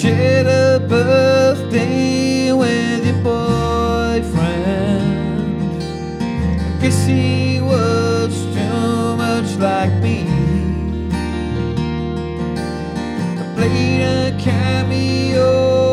shared a birthday with your boyfriend. I guess he was too much like me. I played a cameo.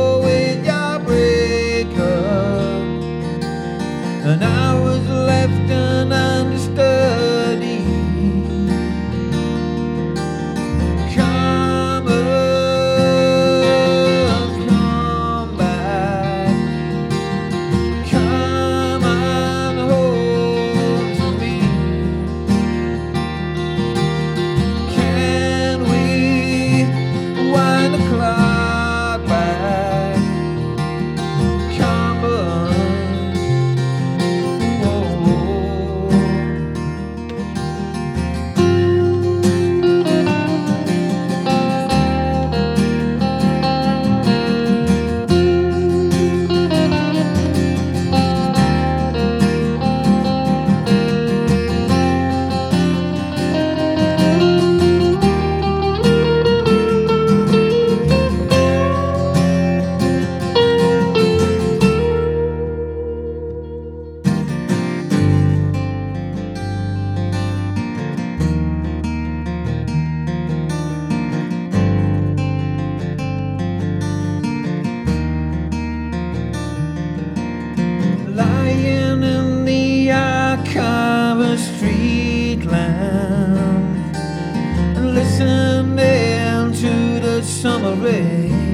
summer rain.